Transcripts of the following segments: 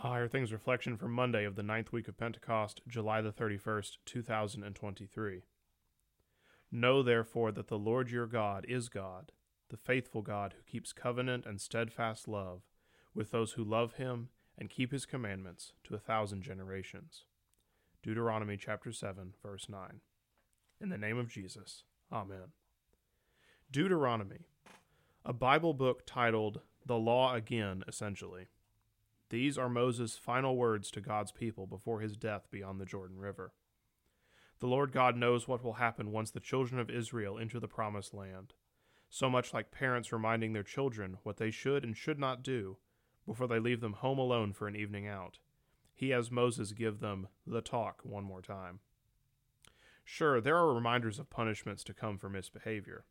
Higher Things Reflection for Monday of the ninth week of Pentecost, July the 31st, 2023. Know therefore that the Lord your God is God, the faithful God who keeps covenant and steadfast love with those who love him and keep his commandments to a thousand generations. Deuteronomy chapter 7, verse 9. In the name of Jesus, Amen. Deuteronomy, a Bible book titled The Law Again, essentially. These are Moses' final words to God's people before his death beyond the Jordan River. The Lord God knows what will happen once the children of Israel enter the promised land, so much like parents reminding their children what they should and should not do before they leave them home alone for an evening out. He has Moses give them the talk one more time. Sure, there are reminders of punishments to come for misbehavior,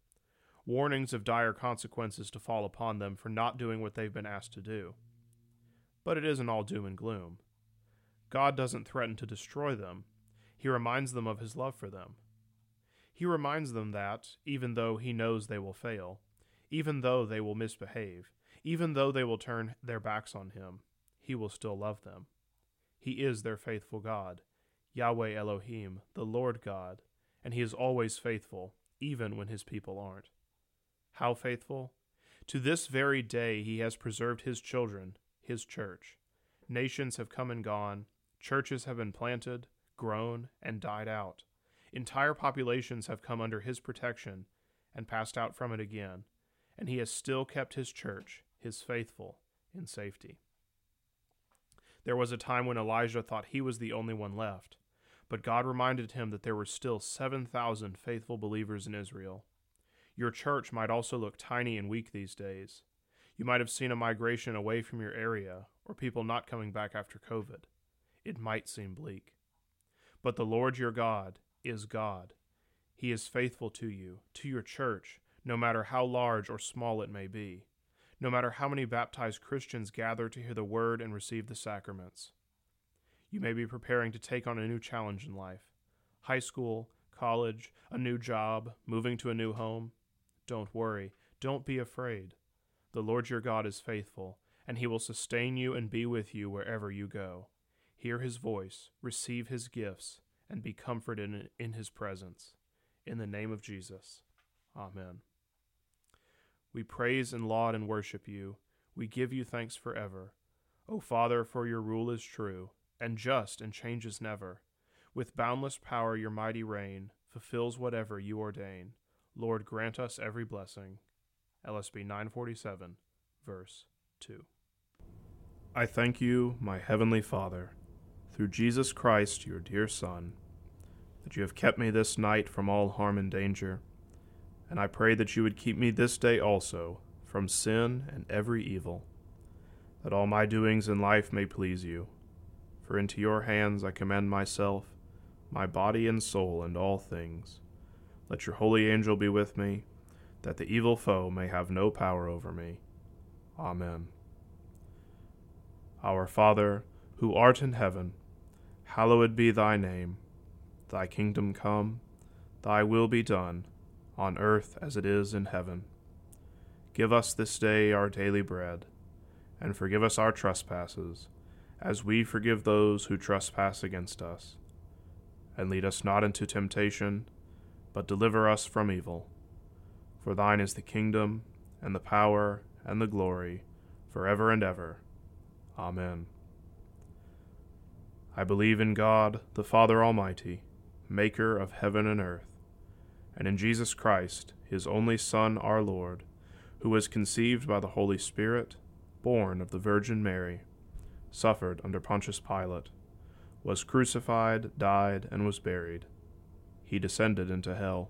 warnings of dire consequences to fall upon them for not doing what they've been asked to do. But it isn't all doom and gloom. God doesn't threaten to destroy them, He reminds them of His love for them. He reminds them that, even though He knows they will fail, even though they will misbehave, even though they will turn their backs on Him, He will still love them. He is their faithful God, Yahweh Elohim, the Lord God, and He is always faithful, even when His people aren't. How faithful? To this very day He has preserved His children his church. Nations have come and gone, churches have been planted, grown, and died out. Entire populations have come under his protection and passed out from it again, and he has still kept his church, his faithful, in safety. There was a time when Elijah thought he was the only one left, but God reminded him that there were still 7,000 faithful believers in Israel. Your church might also look tiny and weak these days, you might have seen a migration away from your area or people not coming back after COVID. It might seem bleak. But the Lord your God is God. He is faithful to you, to your church, no matter how large or small it may be, no matter how many baptized Christians gather to hear the word and receive the sacraments. You may be preparing to take on a new challenge in life high school, college, a new job, moving to a new home. Don't worry. Don't be afraid. The Lord your God is faithful, and he will sustain you and be with you wherever you go. Hear his voice, receive his gifts, and be comforted in, his presence. In the name of Jesus. Amen. We praise and laud and worship you. We give you thanks forever. O Father, for your rule is true, and just, and changes never. With boundless power, your mighty reign fulfills whatever you ordain. Lord, grant us every blessing. LSB 947, verse 2. I thank you, my heavenly Father, through Jesus Christ, your dear Son, that you have kept me this night from all harm and danger, and I pray that you would keep me this day also from sin and every evil, that all my doings in life may please you. For into your hands I commend myself, my body and soul, and all things. Let your holy angel be with me that the evil foe may have no power over me. Amen. Our Father, who art in heaven, hallowed be thy name. Thy kingdom come, thy will be done, on earth as it is in heaven. Give us this day our daily bread, and forgive us our trespasses, as we forgive those who trespass against us. And lead us not into temptation, but deliver us from evil. For thine is the kingdom, and the power, and the glory, for ever and ever. Amen. I believe in God, the Father Almighty, maker of heaven and earth, and in Jesus Christ, his only Son, our Lord, who was conceived by the Holy Spirit, born of the Virgin Mary, suffered under Pontius Pilate, was crucified, died, and was buried. He descended into hell.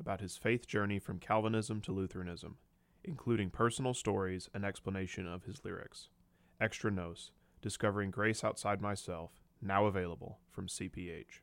about his faith journey from Calvinism to Lutheranism, including personal stories and explanation of his lyrics. Extra nos. Discovering Grace Outside Myself, now available from CPH.